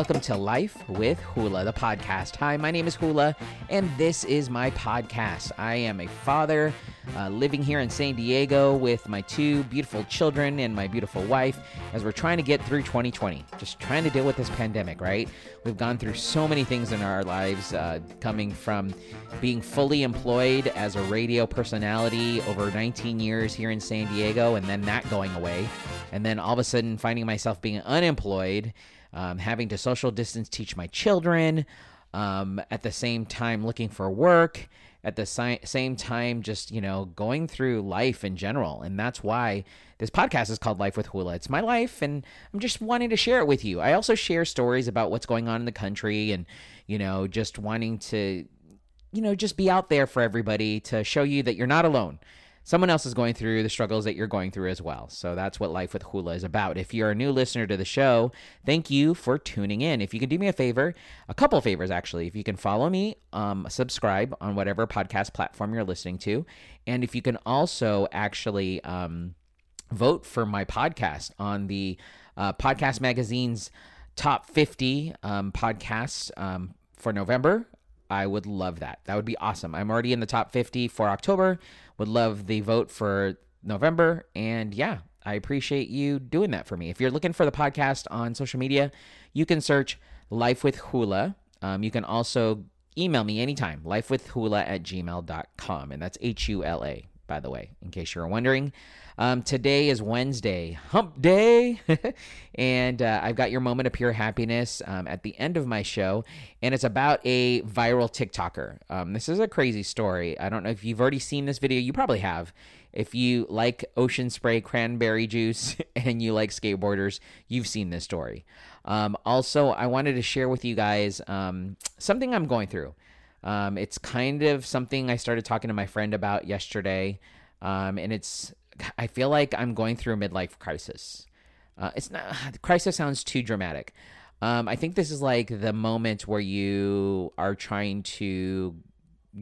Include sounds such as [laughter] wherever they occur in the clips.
welcome to Life with Hula, the podcast. Hi, my name is Hula, and this is my podcast. I am a father uh, living here in San Diego with my two beautiful children and my beautiful wife as we're trying to get through 2020. Just trying to deal with this pandemic, right? We've gone through so many things in our lives, uh, coming from being fully employed as a radio personality over 19 years here in San Diego, and then that going away, and then all of a sudden finding myself being unemployed um, having to social distance teach my children, um, at the same time looking for work, at the si- same time just, you know, going through life in general. And that's why this podcast is called Life with Hula. It's my life, and I'm just wanting to share it with you. I also share stories about what's going on in the country and, you know, just wanting to, you know, just be out there for everybody to show you that you're not alone someone else is going through the struggles that you're going through as well. So that's what Life with Hula is about. If you're a new listener to the show, thank you for tuning in. If you can do me a favor, a couple favors actually, if you can follow me, um, subscribe on whatever podcast platform you're listening to, and if you can also actually um, vote for my podcast on the uh, Podcast Magazine's top 50 um, podcasts um, for November. I would love that. That would be awesome. I'm already in the top 50 for October. Would love the vote for November. And yeah, I appreciate you doing that for me. If you're looking for the podcast on social media, you can search Life with Hula. Um, you can also email me anytime, lifewithhula at gmail.com. And that's H U L A, by the way, in case you're wondering. Um, today is Wednesday, hump day. [laughs] and uh, I've got your moment of pure happiness um, at the end of my show. And it's about a viral TikToker. Um, this is a crazy story. I don't know if you've already seen this video. You probably have. If you like ocean spray cranberry juice [laughs] and you like skateboarders, you've seen this story. Um, also, I wanted to share with you guys um, something I'm going through. Um, it's kind of something I started talking to my friend about yesterday. Um, and it's I feel like I'm going through a midlife crisis. Uh, it's not [sighs] crisis sounds too dramatic. Um, I think this is like the moment where you are trying to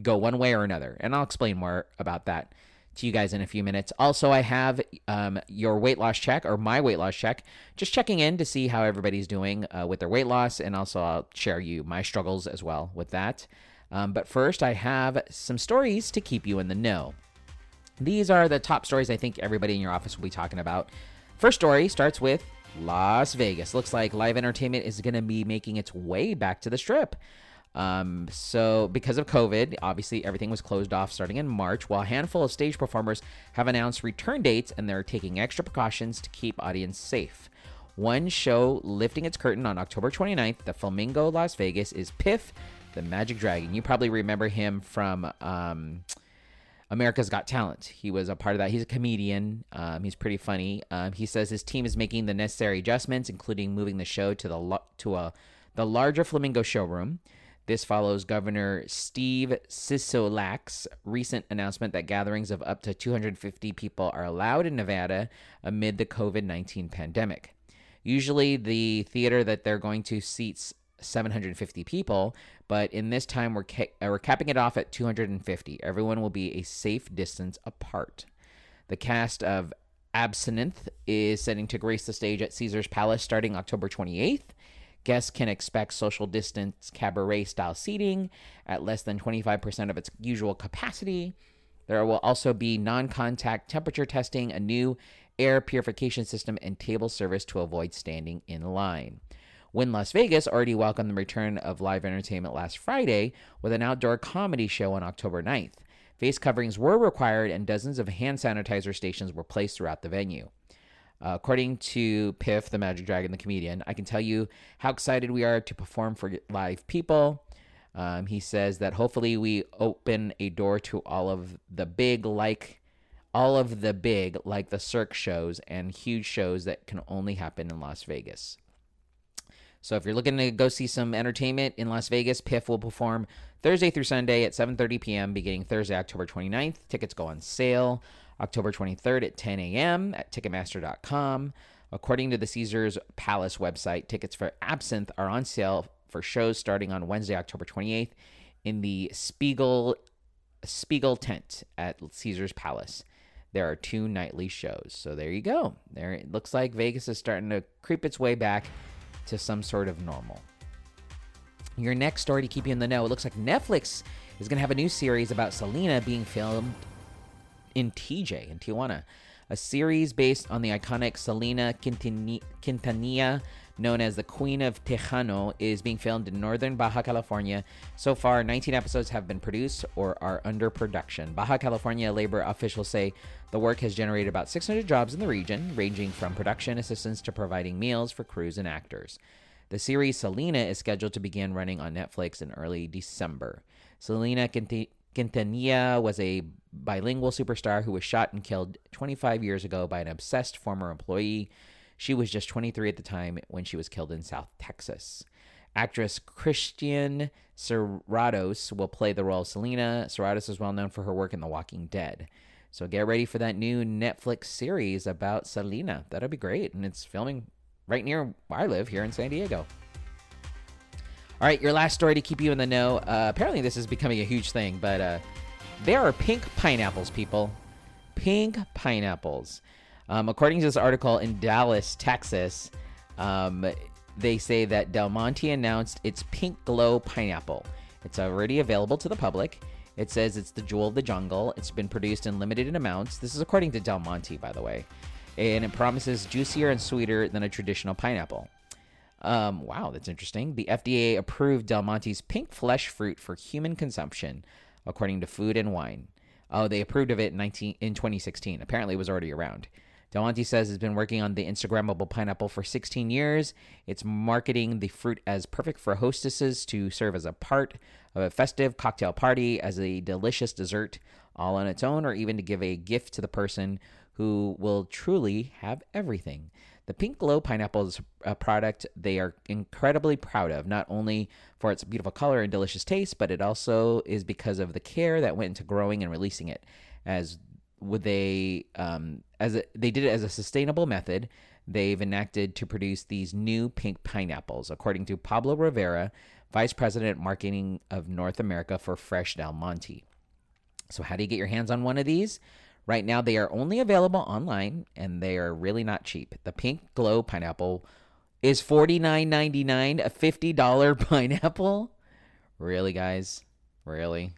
go one way or another, and I'll explain more about that to you guys in a few minutes. Also, I have um, your weight loss check or my weight loss check, just checking in to see how everybody's doing uh, with their weight loss, and also I'll share you my struggles as well with that. Um, but first, I have some stories to keep you in the know. These are the top stories I think everybody in your office will be talking about. First story starts with Las Vegas. Looks like live entertainment is going to be making its way back to the strip. Um, so, because of COVID, obviously everything was closed off starting in March, while a handful of stage performers have announced return dates and they're taking extra precautions to keep audience safe. One show lifting its curtain on October 29th, the Flamingo Las Vegas, is Piff, the Magic Dragon. You probably remember him from. Um, America's Got Talent. He was a part of that. He's a comedian. Um, he's pretty funny. Um, he says his team is making the necessary adjustments, including moving the show to the to a the larger Flamingo showroom. This follows Governor Steve Sisolak's recent announcement that gatherings of up to 250 people are allowed in Nevada amid the COVID 19 pandemic. Usually, the theater that they're going to seats 750 people, but in this time we're ca- uh, we're capping it off at 250. Everyone will be a safe distance apart. The cast of Absinthe is setting to grace the stage at Caesar's Palace starting October 28th. Guests can expect social distance cabaret style seating at less than 25% of its usual capacity. There will also be non contact temperature testing, a new air purification system, and table service to avoid standing in line. Wynn Las Vegas already welcomed the return of live entertainment last Friday with an outdoor comedy show on October 9th. Face coverings were required and dozens of hand sanitizer stations were placed throughout the venue. Uh, according to Piff, the Magic Dragon, the comedian, I can tell you how excited we are to perform for live people. Um, he says that hopefully we open a door to all of the big, like all of the big, like the Cirque shows and huge shows that can only happen in Las Vegas. So if you're looking to go see some entertainment in Las Vegas, Piff will perform Thursday through Sunday at 7:30 p.m. beginning Thursday, October 29th. Tickets go on sale October 23rd at 10 a.m. at Ticketmaster.com. According to the Caesars Palace website, tickets for Absinthe are on sale for shows starting on Wednesday, October 28th in the Spiegel Spiegel tent at Caesars Palace. There are two nightly shows. So there you go. There it looks like Vegas is starting to creep its way back to some sort of normal. Your next story to keep you in the know it looks like Netflix is going to have a new series about Selena being filmed in TJ, in Tijuana. A series based on the iconic Selena Quintanilla, known as the Queen of Tejano, is being filmed in northern Baja California. So far, 19 episodes have been produced or are under production. Baja California labor officials say the work has generated about 600 jobs in the region, ranging from production assistants to providing meals for crews and actors. The series Selena is scheduled to begin running on Netflix in early December. Selena Quintanilla was a bilingual superstar who was shot and killed 25 years ago by an obsessed former employee. She was just 23 at the time when she was killed in South Texas. Actress Christian Serratos will play the role of Selena. Serratos is well known for her work in The Walking Dead. So get ready for that new Netflix series about Selena. That'll be great. And it's filming right near where I live here in San Diego. All right, your last story to keep you in the know. Uh, apparently, this is becoming a huge thing, but uh, there are pink pineapples, people. Pink pineapples. Um, according to this article in Dallas, Texas, um, they say that Del Monte announced its Pink Glow pineapple. It's already available to the public. It says it's the jewel of the jungle. It's been produced in limited amounts. This is according to Del Monte, by the way. And it promises juicier and sweeter than a traditional pineapple. Um, wow, that's interesting. The FDA approved Del Monte's pink flesh fruit for human consumption, according to Food and Wine. Oh, they approved of it in, 19, in 2016. Apparently, it was already around. Del Monte says has been working on the Instagrammable pineapple for 16 years. It's marketing the fruit as perfect for hostesses to serve as a part of a festive cocktail party, as a delicious dessert all on its own, or even to give a gift to the person who will truly have everything. The Pink Glow pineapple is a product they are incredibly proud of, not only for its beautiful color and delicious taste, but it also is because of the care that went into growing and releasing it. As would they, um, as a, they did it as a sustainable method, they've enacted to produce these new pink pineapples, according to Pablo Rivera, Vice President Marketing of North America for Fresh Del Monte. So, how do you get your hands on one of these? Right now, they are only available online and they are really not cheap. The Pink Glow pineapple is $49.99, a $50 [laughs] pineapple. Really, guys? Really?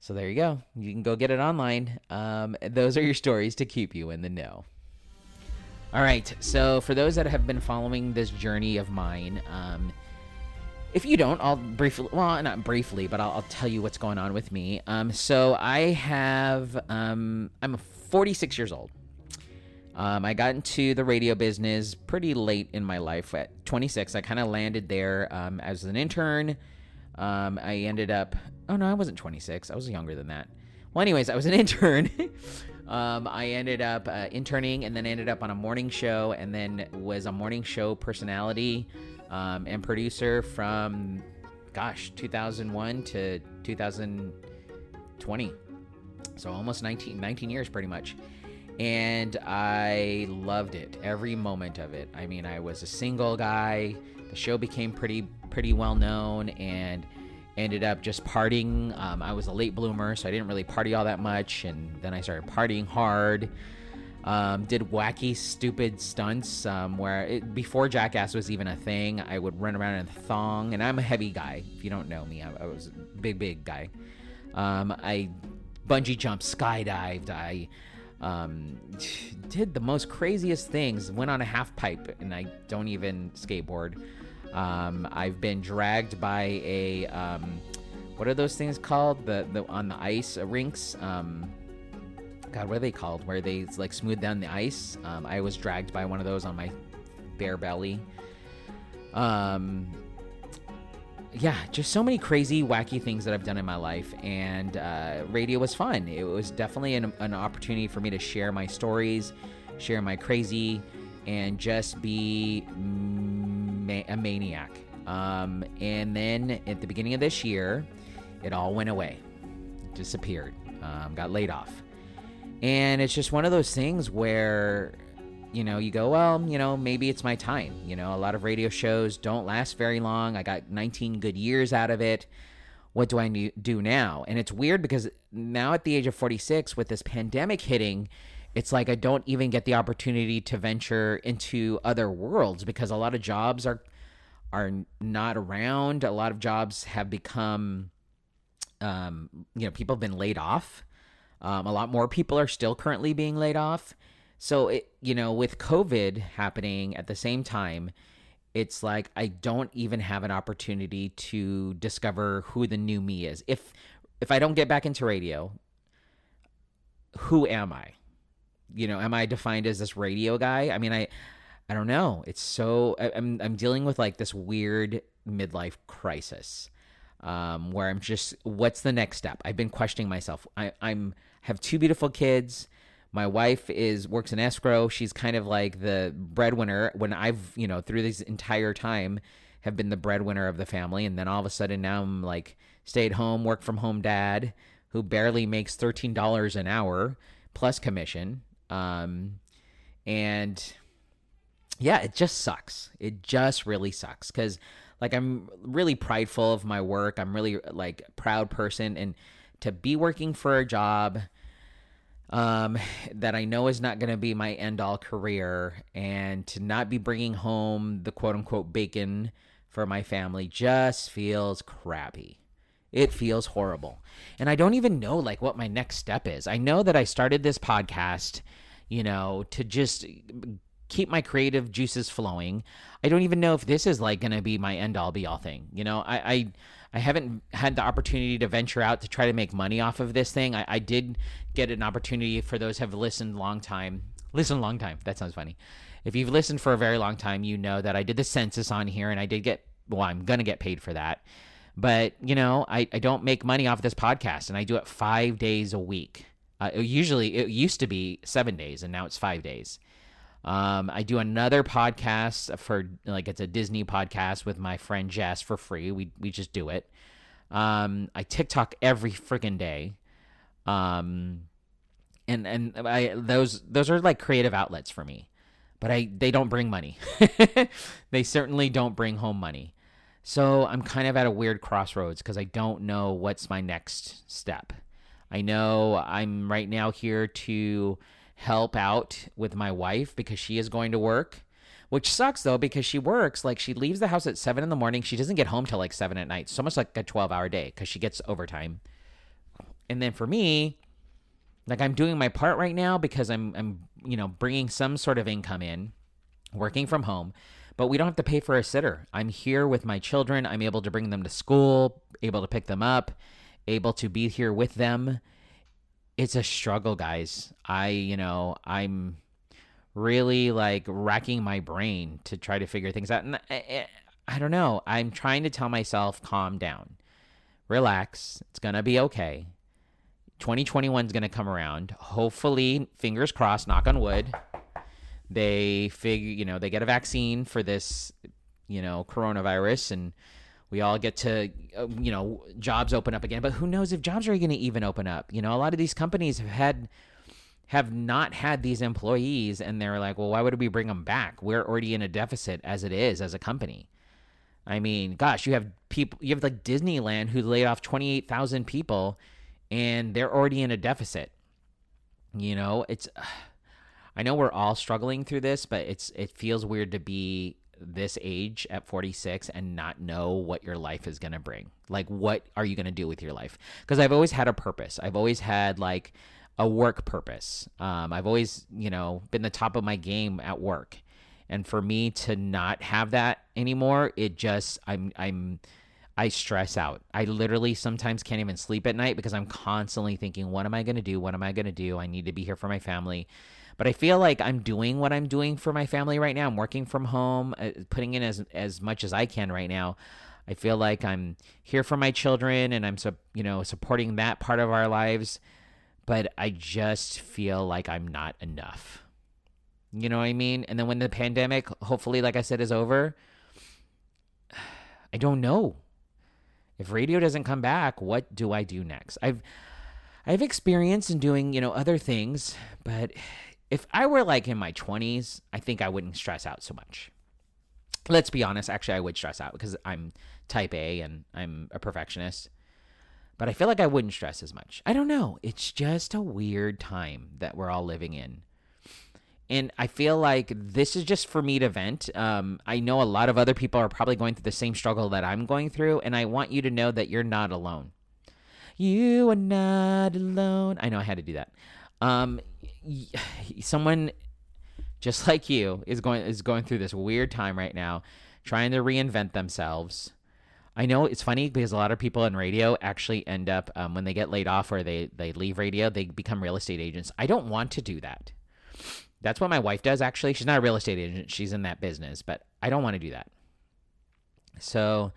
So there you go. You can go get it online. Um, those are your stories to keep you in the know. All right. So for those that have been following this journey of mine, um, if you don't, I'll briefly, well, not briefly, but I'll, I'll tell you what's going on with me. Um, so I have, um, I'm 46 years old. Um, I got into the radio business pretty late in my life. At 26, I kind of landed there um, as an intern. Um, I ended up, oh no, I wasn't 26. I was younger than that. Well, anyways, I was an [laughs] intern. um, I ended up uh, interning and then ended up on a morning show and then was a morning show personality um, and producer from, gosh, 2001 to 2020. So almost 19, 19 years pretty much. And I loved it, every moment of it. I mean, I was a single guy. The show became pretty pretty well known and ended up just partying. Um, I was a late bloomer, so I didn't really party all that much. And then I started partying hard. Um, did wacky, stupid stunts um, where it, before Jackass was even a thing, I would run around in a thong, and I'm a heavy guy. If you don't know me, I, I was a big, big guy. Um, I bungee jumped, skydived. I um, did the most craziest things. Went on a half pipe, and I don't even skateboard. Um, I've been dragged by a um, what are those things called? The the on the ice uh, rinks. Um, God, what are they called? Where they like smooth down the ice. Um, I was dragged by one of those on my bare belly. Um, yeah, just so many crazy, wacky things that I've done in my life, and uh, radio was fun. It was definitely an, an opportunity for me to share my stories, share my crazy, and just be ma- a maniac. Um, and then at the beginning of this year, it all went away, disappeared, um, got laid off. And it's just one of those things where, you know, you go, well, you know, maybe it's my time. You know, a lot of radio shows don't last very long. I got 19 good years out of it. What do I do now? And it's weird because now at the age of 46, with this pandemic hitting, it's like I don't even get the opportunity to venture into other worlds because a lot of jobs are are not around. A lot of jobs have become, um, you know, people have been laid off. Um, a lot more people are still currently being laid off. So, it, you know, with COVID happening at the same time, it's like I don't even have an opportunity to discover who the new me is. If if I don't get back into radio, who am I? You know, am I defined as this radio guy? I mean, I I don't know. It's so I, I'm I'm dealing with like this weird midlife crisis. Um, where I'm just, what's the next step? I've been questioning myself. I, I'm have two beautiful kids. My wife is works in escrow. She's kind of like the breadwinner when I've, you know, through this entire time have been the breadwinner of the family and then all of a sudden now I'm like stay at home, work from home dad who barely makes $13 an hour plus commission. Um and yeah, it just sucks. It just really sucks cuz like I'm really prideful of my work. I'm really like proud person and to be working for a job um, that I know is not going to be my end all career and to not be bringing home the quote unquote bacon for my family just feels crappy. It feels horrible. And I don't even know like what my next step is. I know that I started this podcast, you know, to just keep my creative juices flowing. I don't even know if this is like going to be my end all be all thing. You know, I, I I haven't had the opportunity to venture out to try to make money off of this thing. I, I did get an opportunity for those have listened long time. Listen long time. That sounds funny. If you've listened for a very long time, you know that I did the census on here and I did get well, I'm gonna get paid for that. But, you know, I, I don't make money off this podcast and I do it five days a week. Uh, usually it used to be seven days and now it's five days. Um, I do another podcast for like it's a Disney podcast with my friend Jess for free. We we just do it. Um, I TikTok every freaking day. Um, and and I those those are like creative outlets for me, but I they don't bring money. [laughs] they certainly don't bring home money. So I'm kind of at a weird crossroads because I don't know what's my next step. I know I'm right now here to help out with my wife because she is going to work which sucks though because she works like she leaves the house at seven in the morning. She doesn't get home till like seven at night so much like a 12 hour day because she gets overtime. And then for me like i'm doing my part right now because i'm i'm you know bringing some sort of income in working from home but we don't have to pay for a sitter i'm here with my children i'm able to bring them to school able to pick them up able to be here with them it's a struggle, guys. I, you know, I'm really like racking my brain to try to figure things out. And I, eh, I don't know. I'm trying to tell myself, calm down, relax. It's going to be okay. 2021 is going to come around. Hopefully, fingers crossed, knock on wood, they figure, you know, they get a vaccine for this, you know, coronavirus and we all get to uh, you know jobs open up again. But who knows if jobs are going to even open up? You know a lot of these companies have had have not had these employees and they're like well why would we bring them back? We're already in a deficit as it is as a company. I mean gosh you have people you have like disneyland who laid off 28000 people and they're already in a deficit. You know it's i know we're all struggling through this but it's it feels weird to be this age at 46 and not know what your life is going to bring. Like, what are you going to do with your life? Because I've always had a purpose. I've always had like a work purpose. Um, I've always, you know, been the top of my game at work. And for me to not have that anymore, it just, I'm, I'm, I stress out. I literally sometimes can't even sleep at night because I'm constantly thinking, what am I going to do? What am I going to do? I need to be here for my family. But I feel like I'm doing what I'm doing for my family right now. I'm working from home, uh, putting in as as much as I can right now. I feel like I'm here for my children and I'm you know supporting that part of our lives, but I just feel like I'm not enough. You know what I mean? And then when the pandemic, hopefully, like I said, is over, [sighs] I don't know. If radio doesn't come back, what do I do next? I've I've experience in doing, you know, other things, but if I were like in my 20s, I think I wouldn't stress out so much. Let's be honest, actually, I would stress out because I'm type A and I'm a perfectionist. but I feel like I wouldn't stress as much. I don't know. It's just a weird time that we're all living in. And I feel like this is just for me to vent. Um, I know a lot of other people are probably going through the same struggle that I'm going through, and I want you to know that you're not alone. You are not alone. I know I had to do that. Um, [sighs] someone just like you is going is going through this weird time right now, trying to reinvent themselves I know it's funny because a lot of people in radio actually end up um, when they get laid off or they they leave radio, they become real estate agents. I don't want to do that. That's what my wife does. Actually, she's not a real estate agent; she's in that business, but I don't want to do that. So,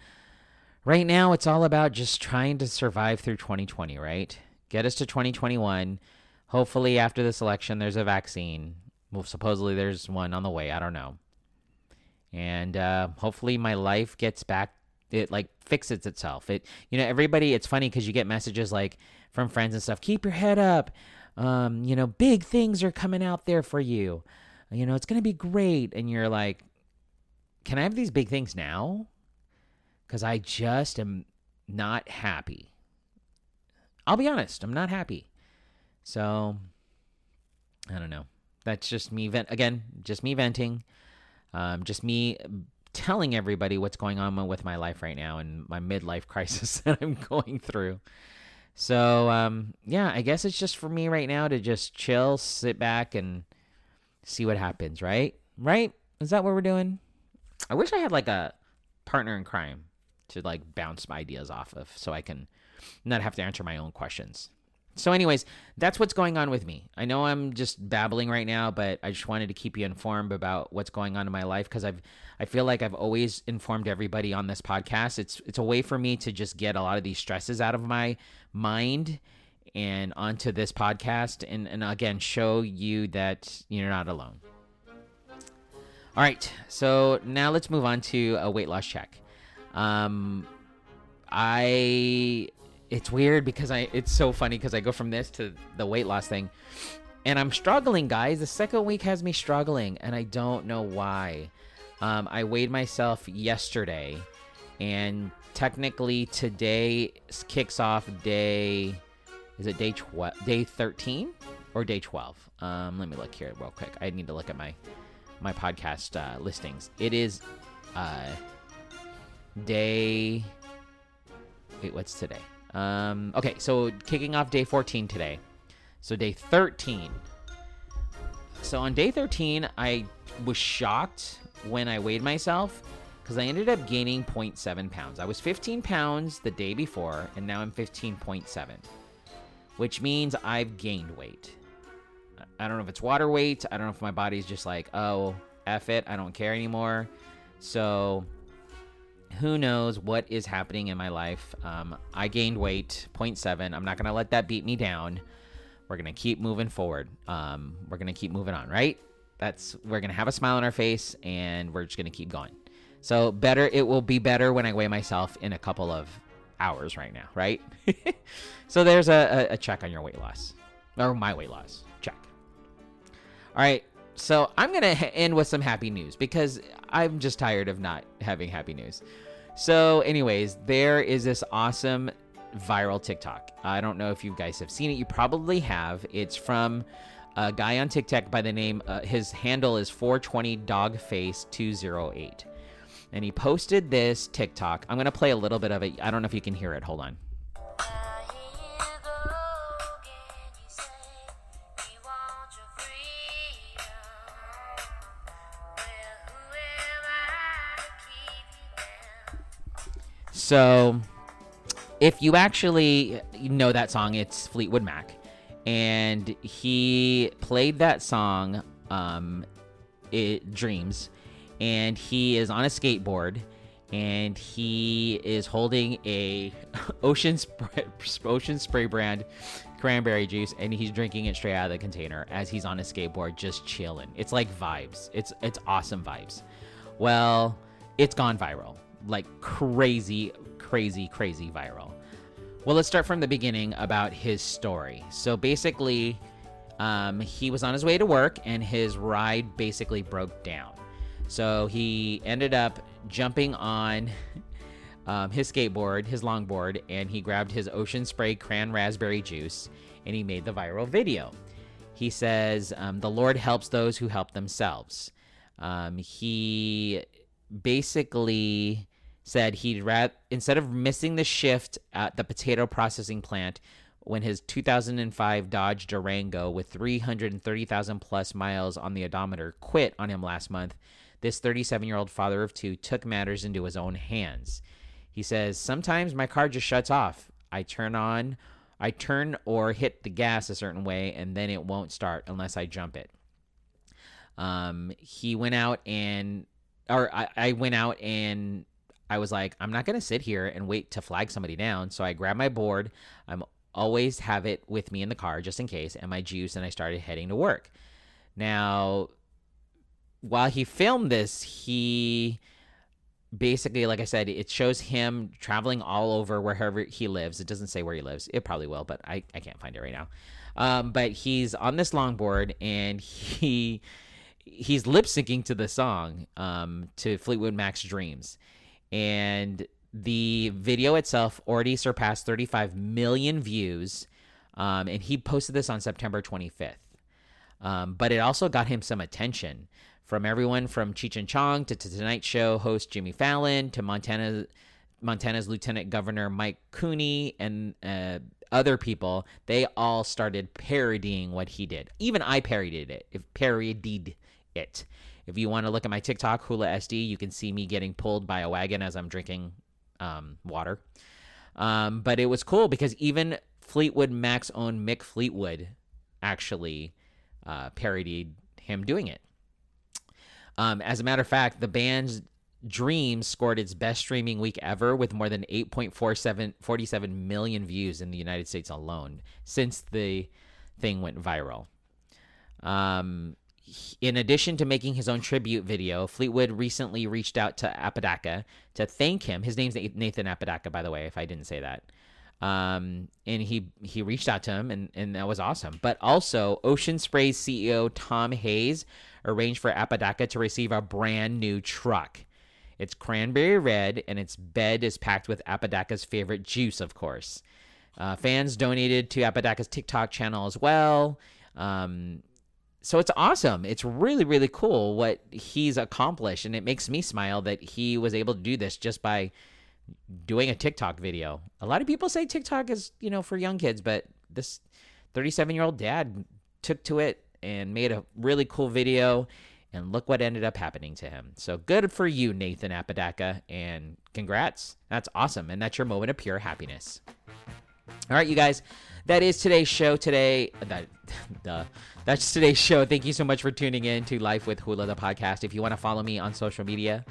right now, it's all about just trying to survive through 2020. Right, get us to 2021. Hopefully, after this election, there's a vaccine. Well, supposedly there's one on the way. I don't know. And uh, hopefully, my life gets back it like fixes itself. It you know everybody. It's funny because you get messages like from friends and stuff. Keep your head up. Um, you know, big things are coming out there for you. You know, it's gonna be great. And you're like, can I have these big things now? Because I just am not happy. I'll be honest, I'm not happy. So I don't know. That's just me vent again, just me venting. Um, just me telling everybody what's going on with my life right now and my midlife [laughs] crisis [laughs] that I'm going through. So, um, yeah, I guess it's just for me right now to just chill, sit back, and see what happens, right? Right? Is that what we're doing? I wish I had like a partner in crime to like bounce my ideas off of so I can not have to answer my own questions. So, anyways, that's what's going on with me. I know I'm just babbling right now, but I just wanted to keep you informed about what's going on in my life because I've I feel like I've always informed everybody on this podcast. It's it's a way for me to just get a lot of these stresses out of my mind and onto this podcast and, and again show you that you're not alone. All right, so now let's move on to a weight loss check. Um, I it's weird because I it's so funny because I go from this to the weight loss thing. And I'm struggling, guys. The second week has me struggling, and I don't know why. Um, I weighed myself yesterday, and technically today kicks off day. Is it day twelve? Day thirteen or day twelve? Um, let me look here real quick. I need to look at my my podcast uh, listings. It is uh, day. Wait, what's today? Um, okay, so kicking off day 14 today. So day 13. So on day 13, I was shocked when I weighed myself because I ended up gaining 0.7 pounds. I was 15 pounds the day before, and now I'm 15.7, which means I've gained weight. I don't know if it's water weight. I don't know if my body's just like, oh, F it. I don't care anymore. So who knows what is happening in my life. Um, I gained weight, 0.7. I'm not going to let that beat me down. We're going to keep moving forward. Um, we're going to keep moving on, right? That's we're going to have a smile on our face and we're just going to keep going. So, better it will be better when I weigh myself in a couple of hours right now, right? [laughs] so, there's a, a check on your weight loss or my weight loss. Check. All right. So, I'm going to end with some happy news because I'm just tired of not having happy news. So, anyways, there is this awesome viral TikTok. I don't know if you guys have seen it. You probably have. It's from a guy on TikTok by the name, uh, his handle is 420 doggface208. And he posted this TikTok. I'm going to play a little bit of it. I don't know if you can hear it. Hold on. So, if you actually know that song, it's Fleetwood Mac, and he played that song, um, it, "Dreams," and he is on a skateboard, and he is holding a [laughs] ocean spray, ocean spray brand cranberry juice, and he's drinking it straight out of the container as he's on a skateboard, just chilling. It's like vibes. It's it's awesome vibes. Well, it's gone viral like crazy, crazy, crazy viral. Well, let's start from the beginning about his story. So basically, um, he was on his way to work and his ride basically broke down. So he ended up jumping on [laughs] um, his skateboard, his longboard, and he grabbed his Ocean Spray cran raspberry juice and he made the viral video. He says, um, The Lord helps those who help themselves. Um, he basically said he'd rather, instead of missing the shift at the potato processing plant when his 2005 Dodge Durango with 330,000 plus miles on the odometer quit on him last month, this 37 year old father of two took matters into his own hands. He says, Sometimes my car just shuts off. I turn on, I turn or hit the gas a certain way, and then it won't start unless I jump it. Um, he went out and, or I, I went out and I was like, I'm not going to sit here and wait to flag somebody down. So I grabbed my board. I'm always have it with me in the car just in case, and my juice, and I started heading to work. Now, while he filmed this, he basically, like I said, it shows him traveling all over wherever he lives. It doesn't say where he lives. It probably will, but I, I can't find it right now. Um, but he's on this longboard and he he's lip syncing to the song um, to Fleetwood Mac's Dreams. And the video itself already surpassed 35 million views. Um, and he posted this on September 25th. Um, but it also got him some attention from everyone from Cheech and Chong to, to Tonight Show host Jimmy Fallon to Montana, Montana's Lieutenant Governor Mike Cooney and uh, other people. They all started parodying what he did. Even I parodied it. If parodied it. If you want to look at my TikTok, Hula SD, you can see me getting pulled by a wagon as I'm drinking um, water. Um, but it was cool because even Fleetwood Mac's own Mick Fleetwood actually uh, parodied him doing it. Um, as a matter of fact, the band's Dreams scored its best streaming week ever with more than 8.47 million views in the United States alone since the thing went viral. Um, in addition to making his own tribute video, Fleetwood recently reached out to Apodaca to thank him. His name's Nathan Apodaca, by the way, if I didn't say that. Um, and he he reached out to him, and, and that was awesome. But also, Ocean Spray's CEO Tom Hayes arranged for Apodaca to receive a brand new truck. It's cranberry red, and its bed is packed with Apodaca's favorite juice, of course. Uh, fans donated to Apodaca's TikTok channel as well. Um, so it's awesome. It's really, really cool what he's accomplished. And it makes me smile that he was able to do this just by doing a TikTok video. A lot of people say TikTok is, you know, for young kids, but this 37 year old dad took to it and made a really cool video. And look what ended up happening to him. So good for you, Nathan Apodaca, and congrats. That's awesome. And that's your moment of pure happiness. All right, you guys, that is today's show today. That, [laughs] the, that's today's show. Thank you so much for tuning in to Life with Hula, the podcast. If you want to follow me on social media,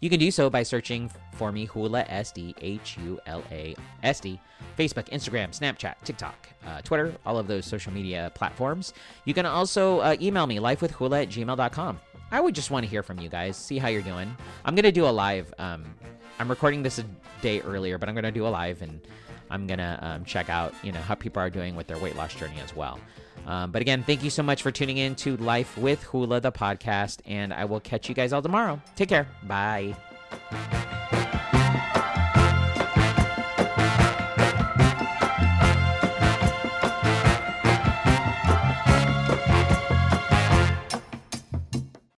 you can do so by searching for me, Hula SD, H U L A S D, Facebook, Instagram, Snapchat, TikTok, uh, Twitter, all of those social media platforms. You can also uh, email me, lifewithhula at gmail.com. I would just want to hear from you guys, see how you're doing. I'm to do a live. Um, I'm recording this a day earlier, but I'm to do a live and I'm to um, check out, you know, how people are doing with their weight loss journey as well. Um, but again, thank you so much for tuning in to Life with Hula, the podcast, and I will catch you guys all tomorrow. Take care. Bye.